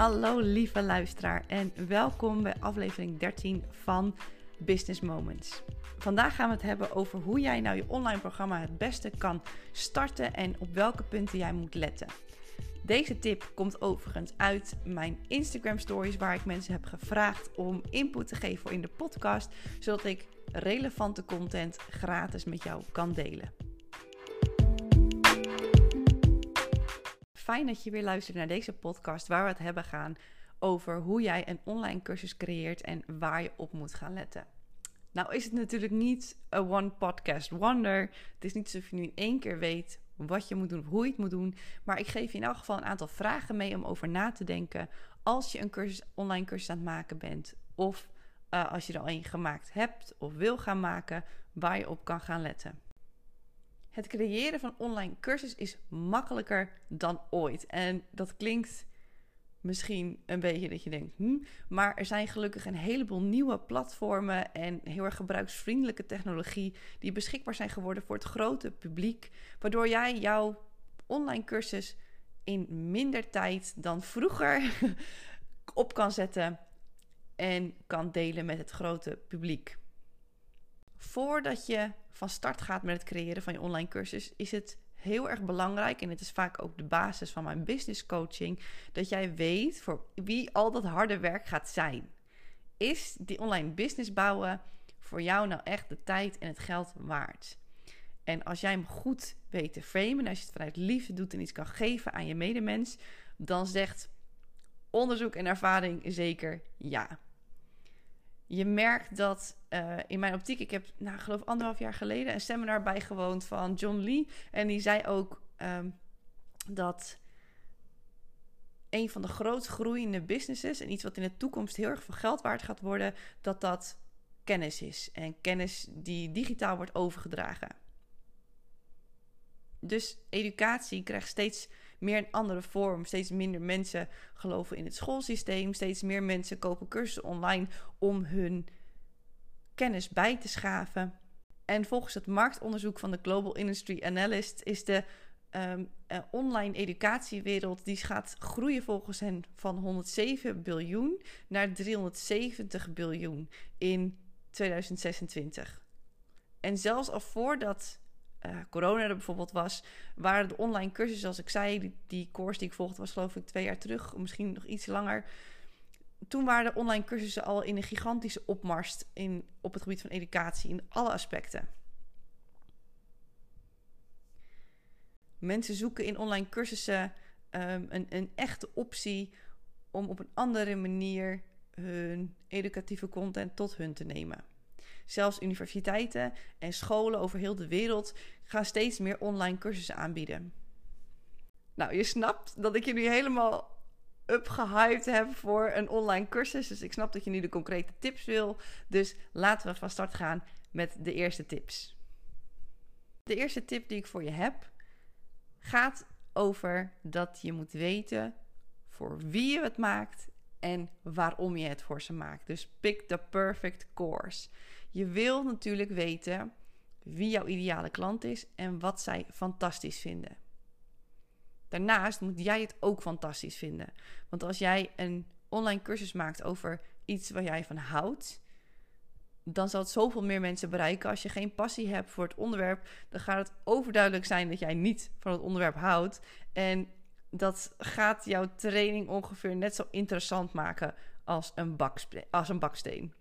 Hallo lieve luisteraar en welkom bij aflevering 13 van Business Moments. Vandaag gaan we het hebben over hoe jij nou je online programma het beste kan starten en op welke punten jij moet letten. Deze tip komt overigens uit mijn Instagram stories waar ik mensen heb gevraagd om input te geven in de podcast, zodat ik relevante content gratis met jou kan delen. Fijn dat je weer luistert naar deze podcast waar we het hebben gaan over hoe jij een online cursus creëert en waar je op moet gaan letten. Nou is het natuurlijk niet een one podcast wonder. Het is niet alsof je nu in één keer weet wat je moet doen of hoe je het moet doen. Maar ik geef je in elk geval een aantal vragen mee om over na te denken als je een cursus, online cursus aan het maken bent. Of uh, als je er al een gemaakt hebt of wil gaan maken, waar je op kan gaan letten. Het creëren van online cursus is makkelijker dan ooit. En dat klinkt misschien een beetje dat je denkt, hm, maar er zijn gelukkig een heleboel nieuwe platformen en heel erg gebruiksvriendelijke technologie die beschikbaar zijn geworden voor het grote publiek, waardoor jij jouw online cursus in minder tijd dan vroeger op kan zetten en kan delen met het grote publiek. Voordat je van start gaat met het creëren van je online cursus, is het heel erg belangrijk, en het is vaak ook de basis van mijn business coaching, dat jij weet voor wie al dat harde werk gaat zijn. Is die online business bouwen voor jou nou echt de tijd en het geld waard? En als jij hem goed weet te framen, als je het vanuit liefde doet en iets kan geven aan je medemens, dan zegt onderzoek en ervaring zeker ja je merkt dat uh, in mijn optiek, ik heb, nou, geloof anderhalf jaar geleden een seminar bijgewoond van John Lee. En die zei ook um, dat een van de groot groeiende businesses en iets wat in de toekomst heel erg veel geld waard gaat worden, dat dat kennis is. En kennis die digitaal wordt overgedragen. Dus educatie krijgt steeds meer een andere vorm. Steeds minder mensen geloven in het schoolsysteem. Steeds meer mensen kopen cursussen online om hun kennis bij te schaven. En volgens het marktonderzoek van de Global Industry Analyst is de um, uh, online educatiewereld die gaat groeien volgens hen van 107 biljoen naar 370 biljoen in 2026. En zelfs al voordat uh, corona er bijvoorbeeld was, waren de online cursussen, zoals ik zei, die, die course die ik volgde was geloof ik twee jaar terug, misschien nog iets langer. Toen waren de online cursussen al in een gigantische opmars in, op het gebied van educatie, in alle aspecten. Mensen zoeken in online cursussen um, een, een echte optie om op een andere manier hun educatieve content tot hun te nemen. Zelfs universiteiten en scholen over heel de wereld gaan steeds meer online cursussen aanbieden. Nou, je snapt dat ik je nu helemaal upgehyped heb voor een online cursus. Dus ik snap dat je nu de concrete tips wil. Dus laten we van start gaan met de eerste tips. De eerste tip die ik voor je heb gaat over dat je moet weten voor wie je het maakt en waarom je het voor ze maakt. Dus pick the perfect course. Je wil natuurlijk weten wie jouw ideale klant is en wat zij fantastisch vinden. Daarnaast moet jij het ook fantastisch vinden. Want als jij een online cursus maakt over iets waar jij van houdt, dan zal het zoveel meer mensen bereiken. Als je geen passie hebt voor het onderwerp, dan gaat het overduidelijk zijn dat jij niet van het onderwerp houdt. En dat gaat jouw training ongeveer net zo interessant maken als een, als een baksteen.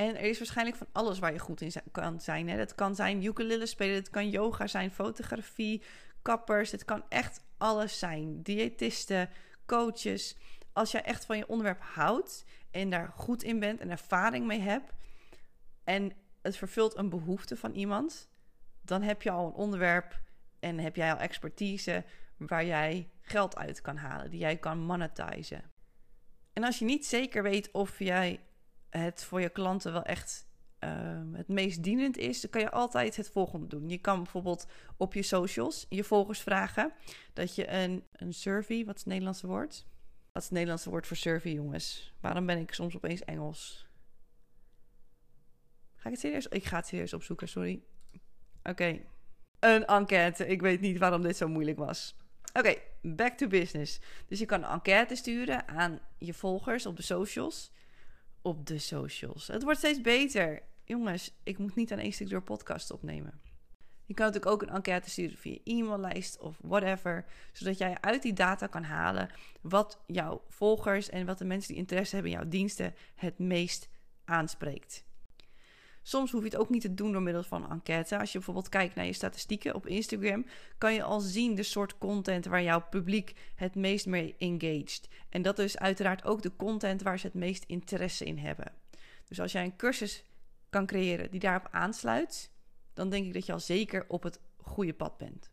En er is waarschijnlijk van alles waar je goed in kan zijn. Hè. Dat kan zijn ukulele spelen, het kan yoga zijn, fotografie, kappers. Het kan echt alles zijn. Diëtisten, coaches. Als jij echt van je onderwerp houdt en daar goed in bent en ervaring mee hebt... en het vervult een behoefte van iemand... dan heb je al een onderwerp en heb jij al expertise... waar jij geld uit kan halen, die jij kan monetizen. En als je niet zeker weet of jij het voor je klanten wel echt uh, het meest dienend is, dan kan je altijd het volgende doen. Je kan bijvoorbeeld op je socials je volgers vragen dat je een, een survey, wat is het Nederlandse woord? Wat is het Nederlandse woord voor survey, jongens? Waarom ben ik soms opeens Engels? Ga ik het serieus? Ik ga het serieus opzoeken, sorry. Oké. Een enquête. Ik weet niet waarom dit zo moeilijk was. Oké, back to business. Dus je kan een enquête sturen aan je volgers op de socials. Op de socials. Het wordt steeds beter. Jongens, ik moet niet aan één stuk door podcast opnemen. Je kan natuurlijk ook een enquête sturen via e-maillijst of whatever. Zodat jij uit die data kan halen wat jouw volgers en wat de mensen die interesse hebben in jouw diensten het meest aanspreekt. Soms hoef je het ook niet te doen door middel van enquête. Als je bijvoorbeeld kijkt naar je statistieken op Instagram, kan je al zien de soort content waar jouw publiek het meest mee engaged. En dat is uiteraard ook de content waar ze het meest interesse in hebben. Dus als jij een cursus kan creëren die daarop aansluit, dan denk ik dat je al zeker op het goede pad bent.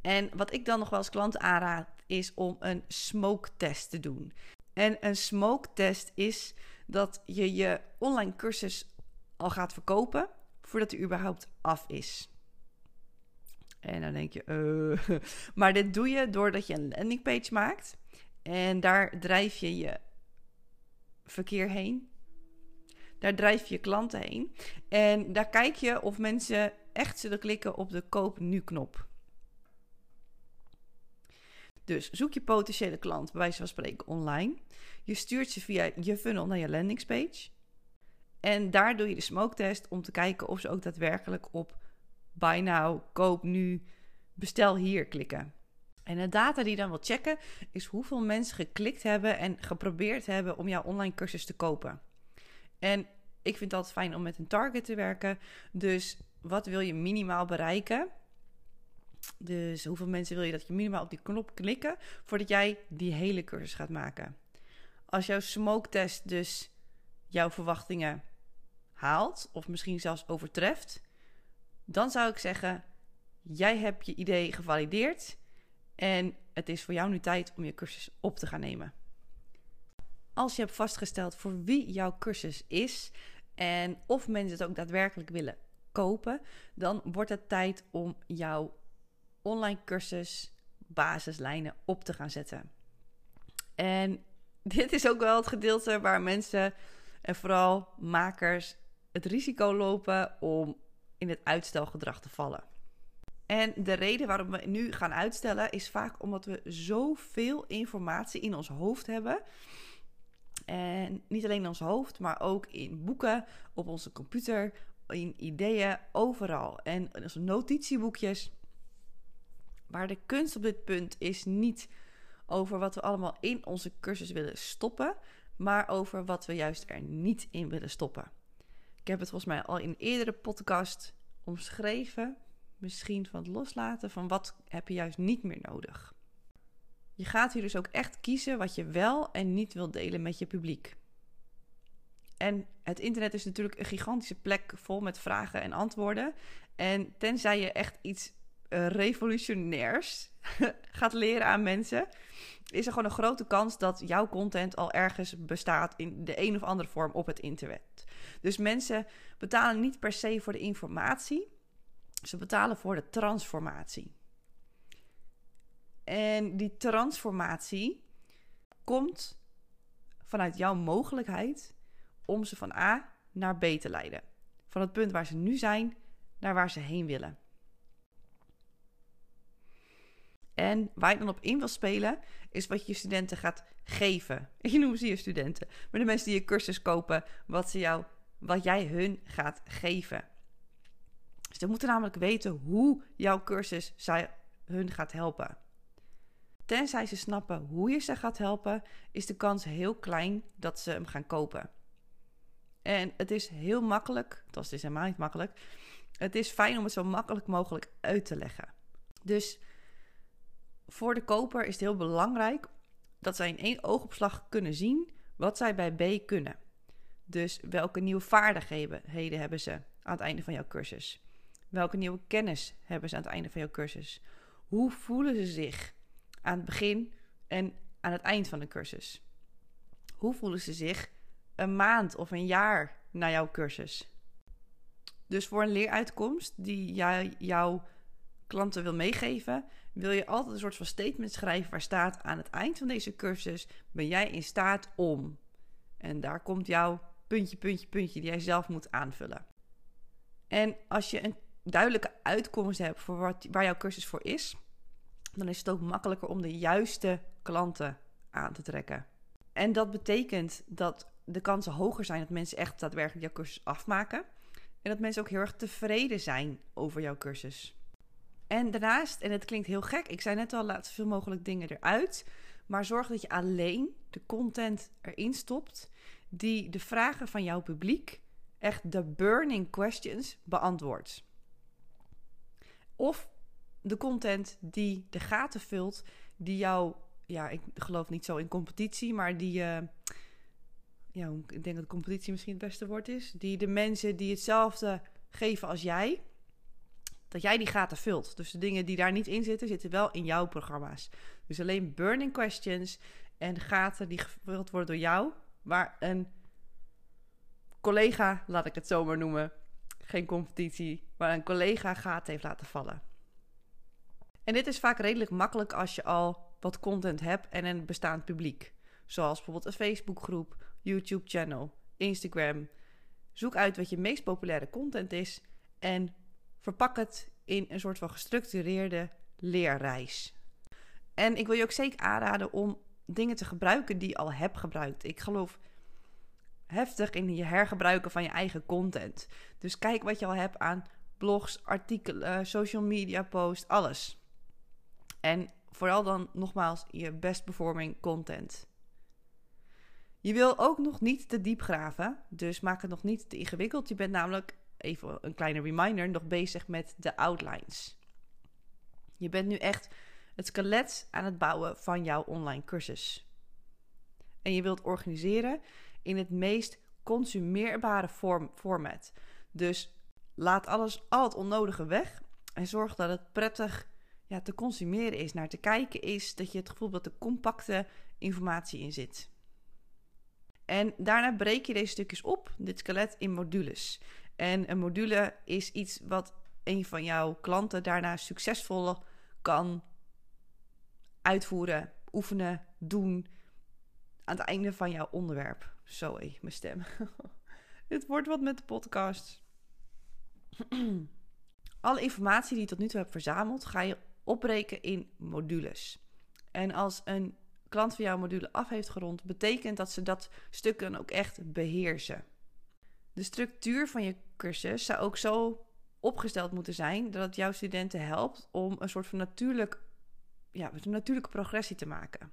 En wat ik dan nog wel als klant aanraad, is om een smoke test te doen. En een smoke test is dat je je online cursus al gaat verkopen voordat hij überhaupt af is. En dan denk je, uh. maar dit doe je doordat je een landingpage maakt. En daar drijf je je verkeer heen. Daar drijf je klanten heen. En daar kijk je of mensen echt zullen klikken op de koop nu knop. Dus zoek je potentiële klant, bij wijze van spreken, online. Je stuurt ze via je funnel naar je landingspage. En daar doe je de smoke test om te kijken of ze ook daadwerkelijk op buy now, koop nu, bestel hier klikken. En de data die je dan wil checken is hoeveel mensen geklikt hebben en geprobeerd hebben om jouw online cursus te kopen. En ik vind altijd fijn om met een target te werken. Dus wat wil je minimaal bereiken? Dus hoeveel mensen wil je dat je minimaal op die knop klikken voordat jij die hele cursus gaat maken? Als jouw smoke test dus jouw verwachtingen haalt, of misschien zelfs overtreft, dan zou ik zeggen: jij hebt je idee gevalideerd en het is voor jou nu tijd om je cursus op te gaan nemen. Als je hebt vastgesteld voor wie jouw cursus is en of mensen het ook daadwerkelijk willen kopen, dan wordt het tijd om jouw online cursus basislijnen op te gaan zetten. En dit is ook wel het gedeelte waar mensen en vooral makers het risico lopen om in het uitstelgedrag te vallen. En de reden waarom we nu gaan uitstellen is vaak omdat we zoveel informatie in ons hoofd hebben. En niet alleen in ons hoofd, maar ook in boeken, op onze computer, in ideeën, overal. En onze notitieboekjes. Maar de kunst op dit punt is niet over wat we allemaal in onze cursus willen stoppen, maar over wat we juist er niet in willen stoppen. Ik heb het volgens mij al in een eerdere podcast omschreven. Misschien van het loslaten van wat heb je juist niet meer nodig. Je gaat hier dus ook echt kiezen wat je wel en niet wil delen met je publiek. En het internet is natuurlijk een gigantische plek vol met vragen en antwoorden. En tenzij je echt iets uh, revolutionairs gaat leren aan mensen, is er gewoon een grote kans dat jouw content al ergens bestaat in de een of andere vorm op het internet. Dus mensen betalen niet per se voor de informatie, ze betalen voor de transformatie. En die transformatie komt vanuit jouw mogelijkheid om ze van A naar B te leiden. Van het punt waar ze nu zijn naar waar ze heen willen. En waar je dan op in wil spelen, is wat je studenten gaat geven. Je noemt ze je studenten. Maar de mensen die je cursus kopen, wat, ze jou, wat jij hun gaat geven. Ze moeten namelijk weten hoe jouw cursus zij, hun gaat helpen. Tenzij ze snappen hoe je ze gaat helpen, is de kans heel klein dat ze hem gaan kopen. En het is heel makkelijk, dat is helemaal niet makkelijk. Het is fijn om het zo makkelijk mogelijk uit te leggen. Dus voor de koper is het heel belangrijk dat zij in één oogopslag kunnen zien wat zij bij B kunnen. Dus welke nieuwe vaardigheden hebben ze aan het einde van jouw cursus? Welke nieuwe kennis hebben ze aan het einde van jouw cursus? Hoe voelen ze zich aan het begin en aan het eind van de cursus? Hoe voelen ze zich een maand of een jaar na jouw cursus? Dus voor een leeruitkomst die jij jouw klanten wil meegeven, wil je altijd een soort van statement schrijven waar staat aan het eind van deze cursus ben jij in staat om. En daar komt jouw puntje, puntje, puntje die jij zelf moet aanvullen. En als je een duidelijke uitkomst hebt voor wat, waar jouw cursus voor is, dan is het ook makkelijker om de juiste klanten aan te trekken. En dat betekent dat de kansen hoger zijn dat mensen echt daadwerkelijk jouw cursus afmaken. En dat mensen ook heel erg tevreden zijn over jouw cursus. En daarnaast, en het klinkt heel gek, ik zei net al, laat zoveel mogelijk dingen eruit. Maar zorg dat je alleen de content erin stopt die de vragen van jouw publiek, echt de burning questions, beantwoordt. Of de content die de gaten vult, die jou, ja, ik geloof niet zo in competitie, maar die, uh, ja, ik denk dat competitie misschien het beste woord is, die de mensen die hetzelfde geven als jij, dat jij die gaten vult. Dus de dingen die daar niet in zitten, zitten wel in jouw programma's. Dus alleen burning questions en gaten die gevuld worden door jou, waar een collega, laat ik het zomaar noemen, geen competitie, waar een collega gaten heeft laten vallen. En dit is vaak redelijk makkelijk als je al wat content hebt en een bestaand publiek. Zoals bijvoorbeeld een Facebookgroep, YouTube-channel, Instagram. Zoek uit wat je meest populaire content is en verpak het in een soort van gestructureerde leerreis. En ik wil je ook zeker aanraden om dingen te gebruiken die je al hebt gebruikt. Ik geloof heftig in je hergebruiken van je eigen content. Dus kijk wat je al hebt aan blogs, artikelen, social media posts, alles. En vooral dan nogmaals je best performing content. Je wil ook nog niet te diep graven, dus maak het nog niet te ingewikkeld. Je bent namelijk, even een kleine reminder, nog bezig met de outlines. Je bent nu echt het skelet aan het bouwen van jouw online cursus. En je wilt organiseren in het meest consumeerbare format. Dus laat alles, al het onnodige weg en zorg dat het prettig ja, te consumeren is, naar te kijken is, dat je het gevoel hebt dat er compacte informatie in zit. En daarna breek je deze stukjes op, dit skelet, in modules. En een module is iets wat een van jouw klanten daarna succesvol kan uitvoeren, oefenen, doen aan het einde van jouw onderwerp. Zo, mijn stem. Dit wordt wat met de podcast. Alle informatie die je tot nu toe hebt verzameld, ga je opbreken in modules. En als een klant van jouw module af heeft gerond, betekent dat ze dat stuk ook echt beheersen. De structuur van je cursus zou ook zo opgesteld moeten zijn dat het jouw studenten helpt om een soort van natuurlijk, ja, een natuurlijke progressie te maken.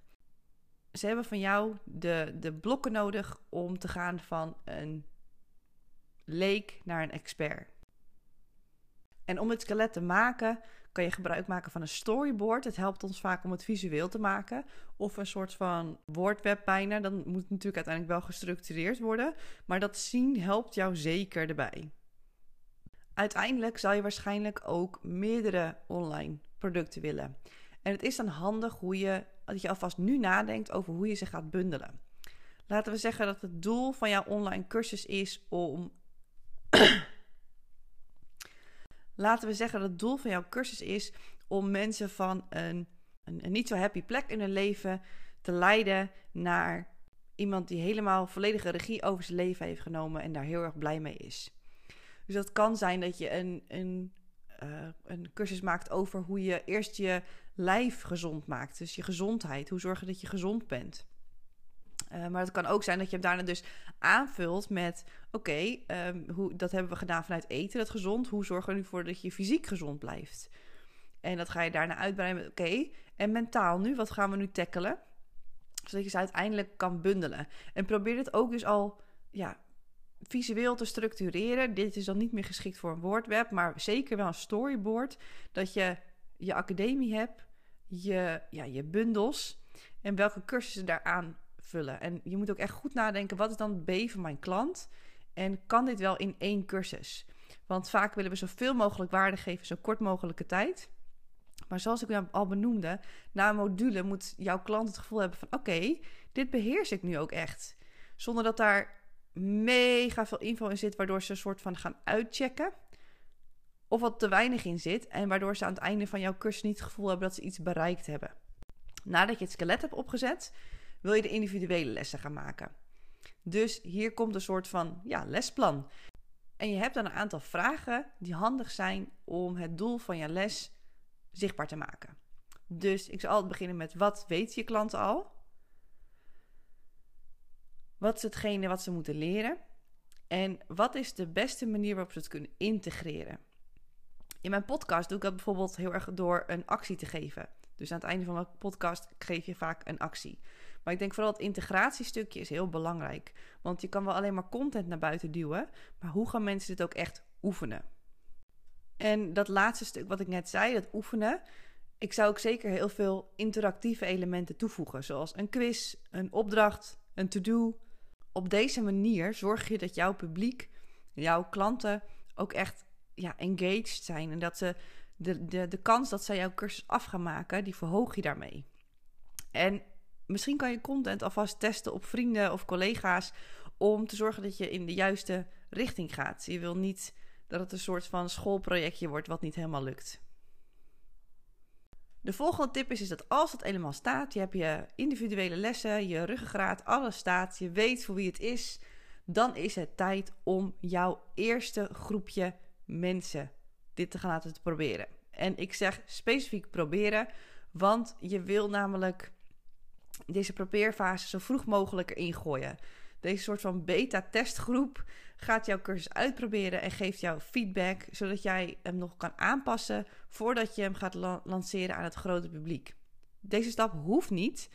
Ze hebben van jou de, de blokken nodig om te gaan van een leek naar een expert. En om het skelet te maken, kan je gebruik maken van een storyboard. Het helpt ons vaak om het visueel te maken. Of een soort van woordweb bijna. Dan moet het natuurlijk uiteindelijk wel gestructureerd worden. Maar dat zien helpt jou zeker erbij. Uiteindelijk zal je waarschijnlijk ook meerdere online producten willen. En het is dan handig hoe je, dat je alvast nu nadenkt over hoe je ze gaat bundelen. Laten we zeggen dat het doel van jouw online cursus is om laten we zeggen dat het doel van jouw cursus is om mensen van een, een, een niet zo happy plek in hun leven te leiden naar iemand die helemaal volledige regie over zijn leven heeft genomen en daar heel erg blij mee is. Dus dat kan zijn dat je een, een, uh, een cursus maakt over hoe je eerst je lijf gezond maakt. Dus je gezondheid. Hoe zorgen dat je gezond bent. Uh, maar het kan ook zijn dat je hem daarna dus aanvult met: oké, um, hoe dat hebben we gedaan vanuit eten, dat gezond. Hoe zorgen we ervoor dat je fysiek gezond blijft? En dat ga je daarna uitbreiden met: oké, en mentaal nu, wat gaan we nu tackelen? Zodat je ze uiteindelijk kan bundelen. En probeer het ook dus al ja, visueel te structureren. Dit is dan niet meer geschikt voor een woordweb, maar zeker wel een storyboard. Dat je je academie hebt, je, ja, je bundels en welke cursussen daaraan En je moet ook echt goed nadenken, wat is dan B van mijn klant? En kan dit wel in één cursus? Want vaak willen we zoveel mogelijk waarde geven, zo kort mogelijke tijd. Maar zoals ik al benoemde, na een module moet jouw klant het gevoel hebben van... oké, dit beheers ik nu ook echt. Zonder dat daar mega veel info in zit, waardoor ze een soort van gaan uitchecken. Of wat te weinig in zit en waardoor ze aan het einde van jouw cursus niet het gevoel hebben dat ze iets bereikt hebben. Nadat je het skelet hebt opgezet, wil je de individuele lessen gaan maken. Dus hier komt een soort van ja, lesplan. En je hebt dan een aantal vragen die handig zijn om het doel van je les zichtbaar te maken. Dus ik zou altijd beginnen met wat weet je klant al? Wat is hetgene wat ze moeten leren? En wat is de beste manier waarop ze het kunnen integreren? In mijn podcast doe ik dat bijvoorbeeld heel erg door een actie te geven. Dus aan het einde van mijn podcast geef je vaak een actie. Maar ik denk vooral het integratiestukje is heel belangrijk. Want je kan wel alleen maar content naar buiten duwen. Maar hoe gaan mensen dit ook echt oefenen? En dat laatste stuk wat ik net zei, dat oefenen. Ik zou ook zeker heel veel interactieve elementen toevoegen. Zoals een quiz, een opdracht, een to-do. Op deze manier zorg je dat jouw publiek, jouw klanten ook echt ja, engaged zijn. En dat ze de, de, de kans dat zij jouw cursus af gaan maken, die verhoog je daarmee. En misschien kan je content alvast testen op vrienden of collega's om te zorgen dat je in de juiste richting gaat. Je wil niet dat het een soort van schoolprojectje wordt wat niet helemaal lukt. De volgende tip is, is dat als het helemaal staat, je hebt je individuele lessen, je ruggengraat, alles staat, je weet voor wie het is, dan is het tijd om jouw eerste groepje mensen dit te gaan laten proberen. En ik zeg specifiek proberen, want je wil namelijk deze probeerfase zo vroeg mogelijk erin gooien. Deze soort van beta-testgroep gaat jouw cursus uitproberen en geeft jou feedback, zodat jij hem nog kan aanpassen voordat je hem gaat lanceren aan het grote publiek. Deze stap hoeft niet.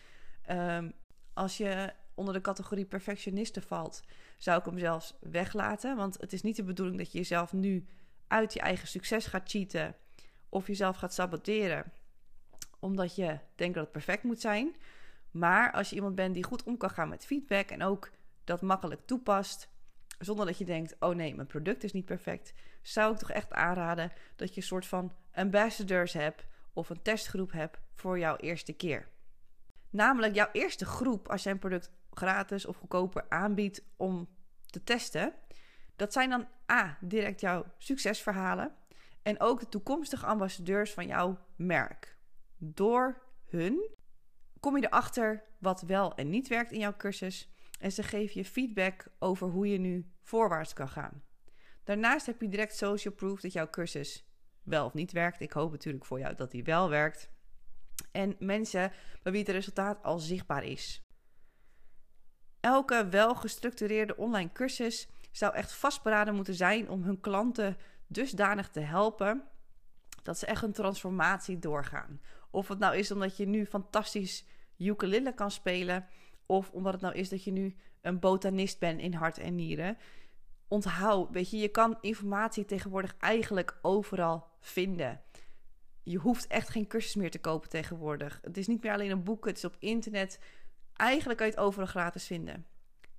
Um, als je onder de categorie perfectionisten valt, zou ik hem zelfs weglaten. Want het is niet de bedoeling dat je jezelf nu uit je eigen succes gaat cheaten of jezelf gaat saboteren omdat je denkt dat het perfect moet zijn. Maar als je iemand bent die goed om kan gaan met feedback en ook dat makkelijk toepast, zonder dat je denkt: oh nee, mijn product is niet perfect, zou ik toch echt aanraden dat je een soort van ambassadors hebt of een testgroep hebt voor jouw eerste keer. Namelijk jouw eerste groep, als jij een product gratis of goedkoper aanbiedt om te testen, dat zijn dan A, direct jouw succesverhalen en ook de toekomstige ambassadeurs van jouw merk. Door hun kom je erachter wat wel en niet werkt in jouw cursus en ze geven je feedback over hoe je nu voorwaarts kan gaan. Daarnaast heb je direct social proof dat jouw cursus wel of niet werkt. Ik hoop natuurlijk voor jou dat die wel werkt. En mensen bij wie het resultaat al zichtbaar is. Elke wel gestructureerde online cursus zou echt vastberaden moeten zijn om hun klanten dusdanig te helpen dat ze echt een transformatie doorgaan. Of het nou is omdat je nu fantastisch ukulele kan spelen, of omdat het nou is dat je nu een botanist bent in hart en nieren. Onthoud, weet je, je kan informatie tegenwoordig eigenlijk overal vinden. Je hoeft echt geen cursus meer te kopen tegenwoordig. Het is niet meer alleen een boek, het is op internet. Eigenlijk kan je het overal gratis vinden.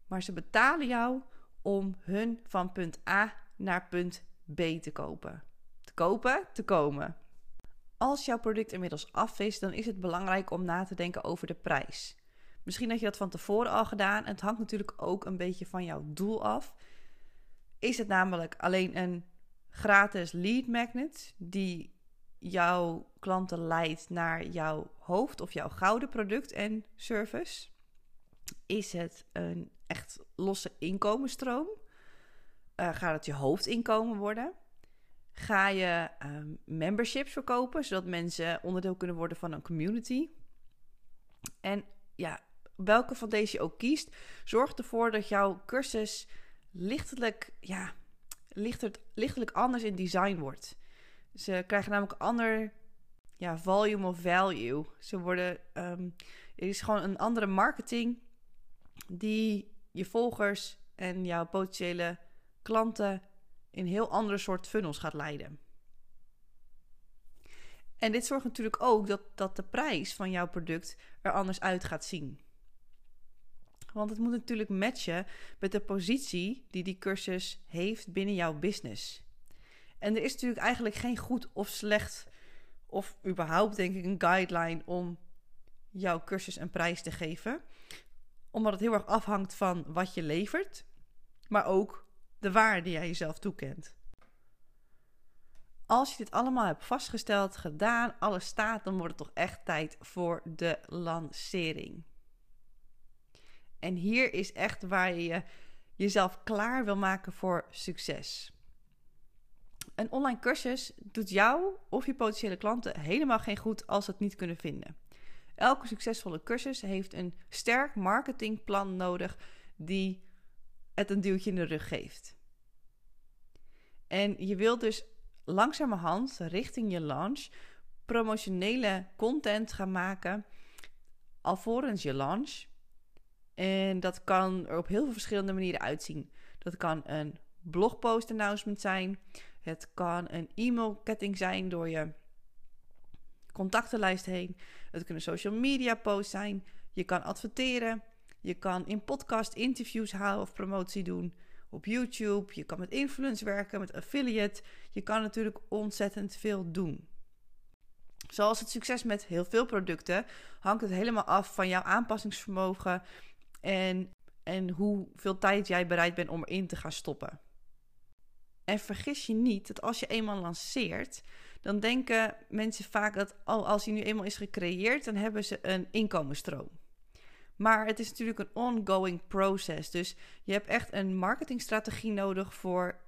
Maar ze betalen jou om hun van punt A naar punt B te kopen. Te kopen, te komen. Als jouw product inmiddels af is, dan is het belangrijk om na te denken over de prijs. Misschien had je dat van tevoren al gedaan. Het hangt natuurlijk ook een beetje van jouw doel af. Is het namelijk alleen een gratis lead magnet die jouw klanten leidt naar jouw hoofd of jouw gouden product en service? Is het een echt losse inkomensstroom? Uh, gaat het je hoofdinkomen worden? Ga je ehm, memberships verkopen, zodat mensen onderdeel kunnen worden van een community? En ja, welke van deze je ook kiest, zorg ervoor dat jouw cursus lichtelijk, ja, lichter, lichtelijk anders in design wordt. Ze krijgen namelijk ander ja, volume of value. Ze worden, um, er is gewoon een andere marketing die je volgers en jouw potentiële klanten in heel andere soort funnels gaat leiden. En dit zorgt natuurlijk ook dat, dat de prijs van jouw product er anders uit gaat zien. Want het moet natuurlijk matchen met de positie die die cursus heeft binnen jouw business. En er is natuurlijk eigenlijk geen goed of slecht, of überhaupt denk ik een guideline om jouw cursus een prijs te geven. Omdat het heel erg afhangt van wat je levert, maar ook de waarde die jij jezelf toekent. Als je dit allemaal hebt vastgesteld, gedaan, alles staat, dan wordt het toch echt tijd voor de lancering. En hier is echt waar je jezelf klaar wil maken voor succes. Een online cursus doet jou of je potentiële klanten helemaal geen goed als ze het niet kunnen vinden. Elke succesvolle cursus heeft een sterk marketingplan nodig die het een duwtje in de rug geeft. En je wilt dus langzamerhand richting je launch promotionele content gaan maken alvorens je launch. En dat kan er op heel veel verschillende manieren uitzien. Dat kan een blogpost announcement zijn. Het kan een e-mailketting zijn door je contactenlijst heen. Het kunnen social media posts zijn. Je kan adverteren. Je kan in podcast interviews halen of promotie doen op YouTube. Je kan met influence werken, met affiliate. Je kan natuurlijk ontzettend veel doen. Zoals het succes met heel veel producten hangt het helemaal af van jouw aanpassingsvermogen en, en hoeveel tijd jij bereid bent om erin te gaan stoppen. En vergis je niet dat als je eenmaal lanceert, dan denken mensen vaak dat oh, als hij nu eenmaal is gecreëerd, dan hebben ze een inkomensstroom. Maar het is natuurlijk een ongoing process. Dus je hebt echt een marketingstrategie nodig voor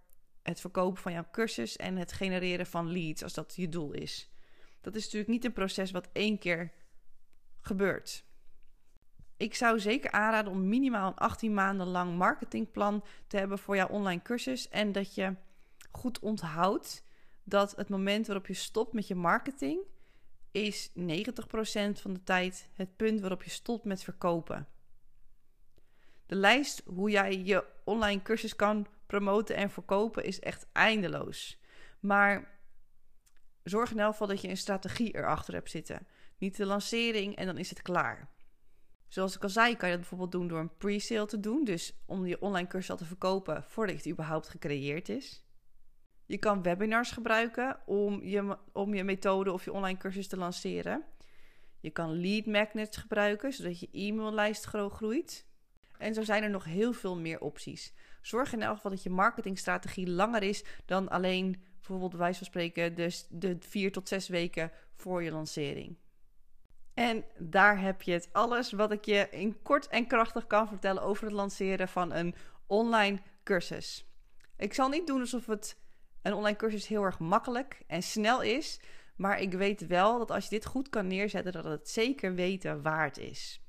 het verkopen van jouw cursus en het genereren van leads, als dat je doel is. Dat is natuurlijk niet een proces wat één keer gebeurt. Ik zou zeker aanraden om minimaal een 18 maanden lang marketingplan te hebben voor jouw online cursus. En dat je goed onthoudt dat het moment waarop je stopt met je marketing is 90% van de tijd het punt waarop je stopt met verkopen. De lijst hoe jij je online cursus kan promoten en verkopen is echt eindeloos. Maar zorg in elk geval dat je een strategie erachter hebt zitten. Niet de lancering en dan is het klaar. Zoals ik al zei, kan je dat bijvoorbeeld doen door een pre-sale te doen. Dus om je online cursus al te verkopen voordat het überhaupt gecreëerd is. Je kan webinars gebruiken om je, om je methode of je online cursus te lanceren. Je kan lead magnets gebruiken, zodat je e-maillijst groeit. En zo zijn er nog heel veel meer opties. Zorg in elk geval dat je marketingstrategie langer is dan alleen bijvoorbeeld bij wijze van spreken de vier tot zes weken voor je lancering. En daar heb je het alles wat ik je in kort en krachtig kan vertellen over het lanceren van een online cursus. Ik zal niet doen alsof het een online cursus heel erg makkelijk en snel is. Maar ik weet wel dat als je dit goed kan neerzetten, dat het zeker weten waard is.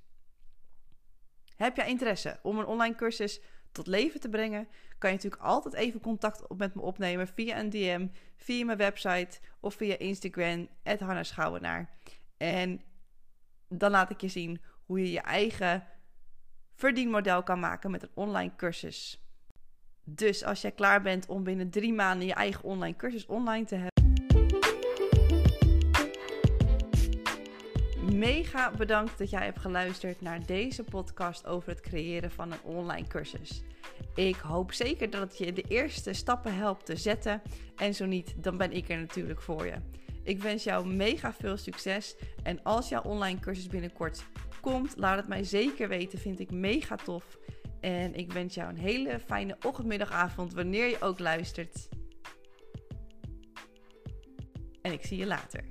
Heb jij interesse om een online cursus tot leven te brengen? Kan je natuurlijk altijd even contact met me opnemen via een DM, via mijn website of via Instagram, Hanna Schouwenaar. En dan laat ik je zien hoe je je eigen verdienmodel kan maken met een online cursus. Dus als jij klaar bent om binnen drie maanden je eigen online cursus online te hebben. Mega bedankt dat jij hebt geluisterd naar deze podcast over het creëren van een online cursus. Ik hoop zeker dat het je de eerste stappen helpt te zetten. En zo niet, dan ben ik er natuurlijk voor je. Ik wens jou mega veel succes. En als jouw online cursus binnenkort komt, laat het mij zeker weten. Vind ik mega tof. En ik wens jou een hele fijne ochtendmiddagavond wanneer je ook luistert. En ik zie je later.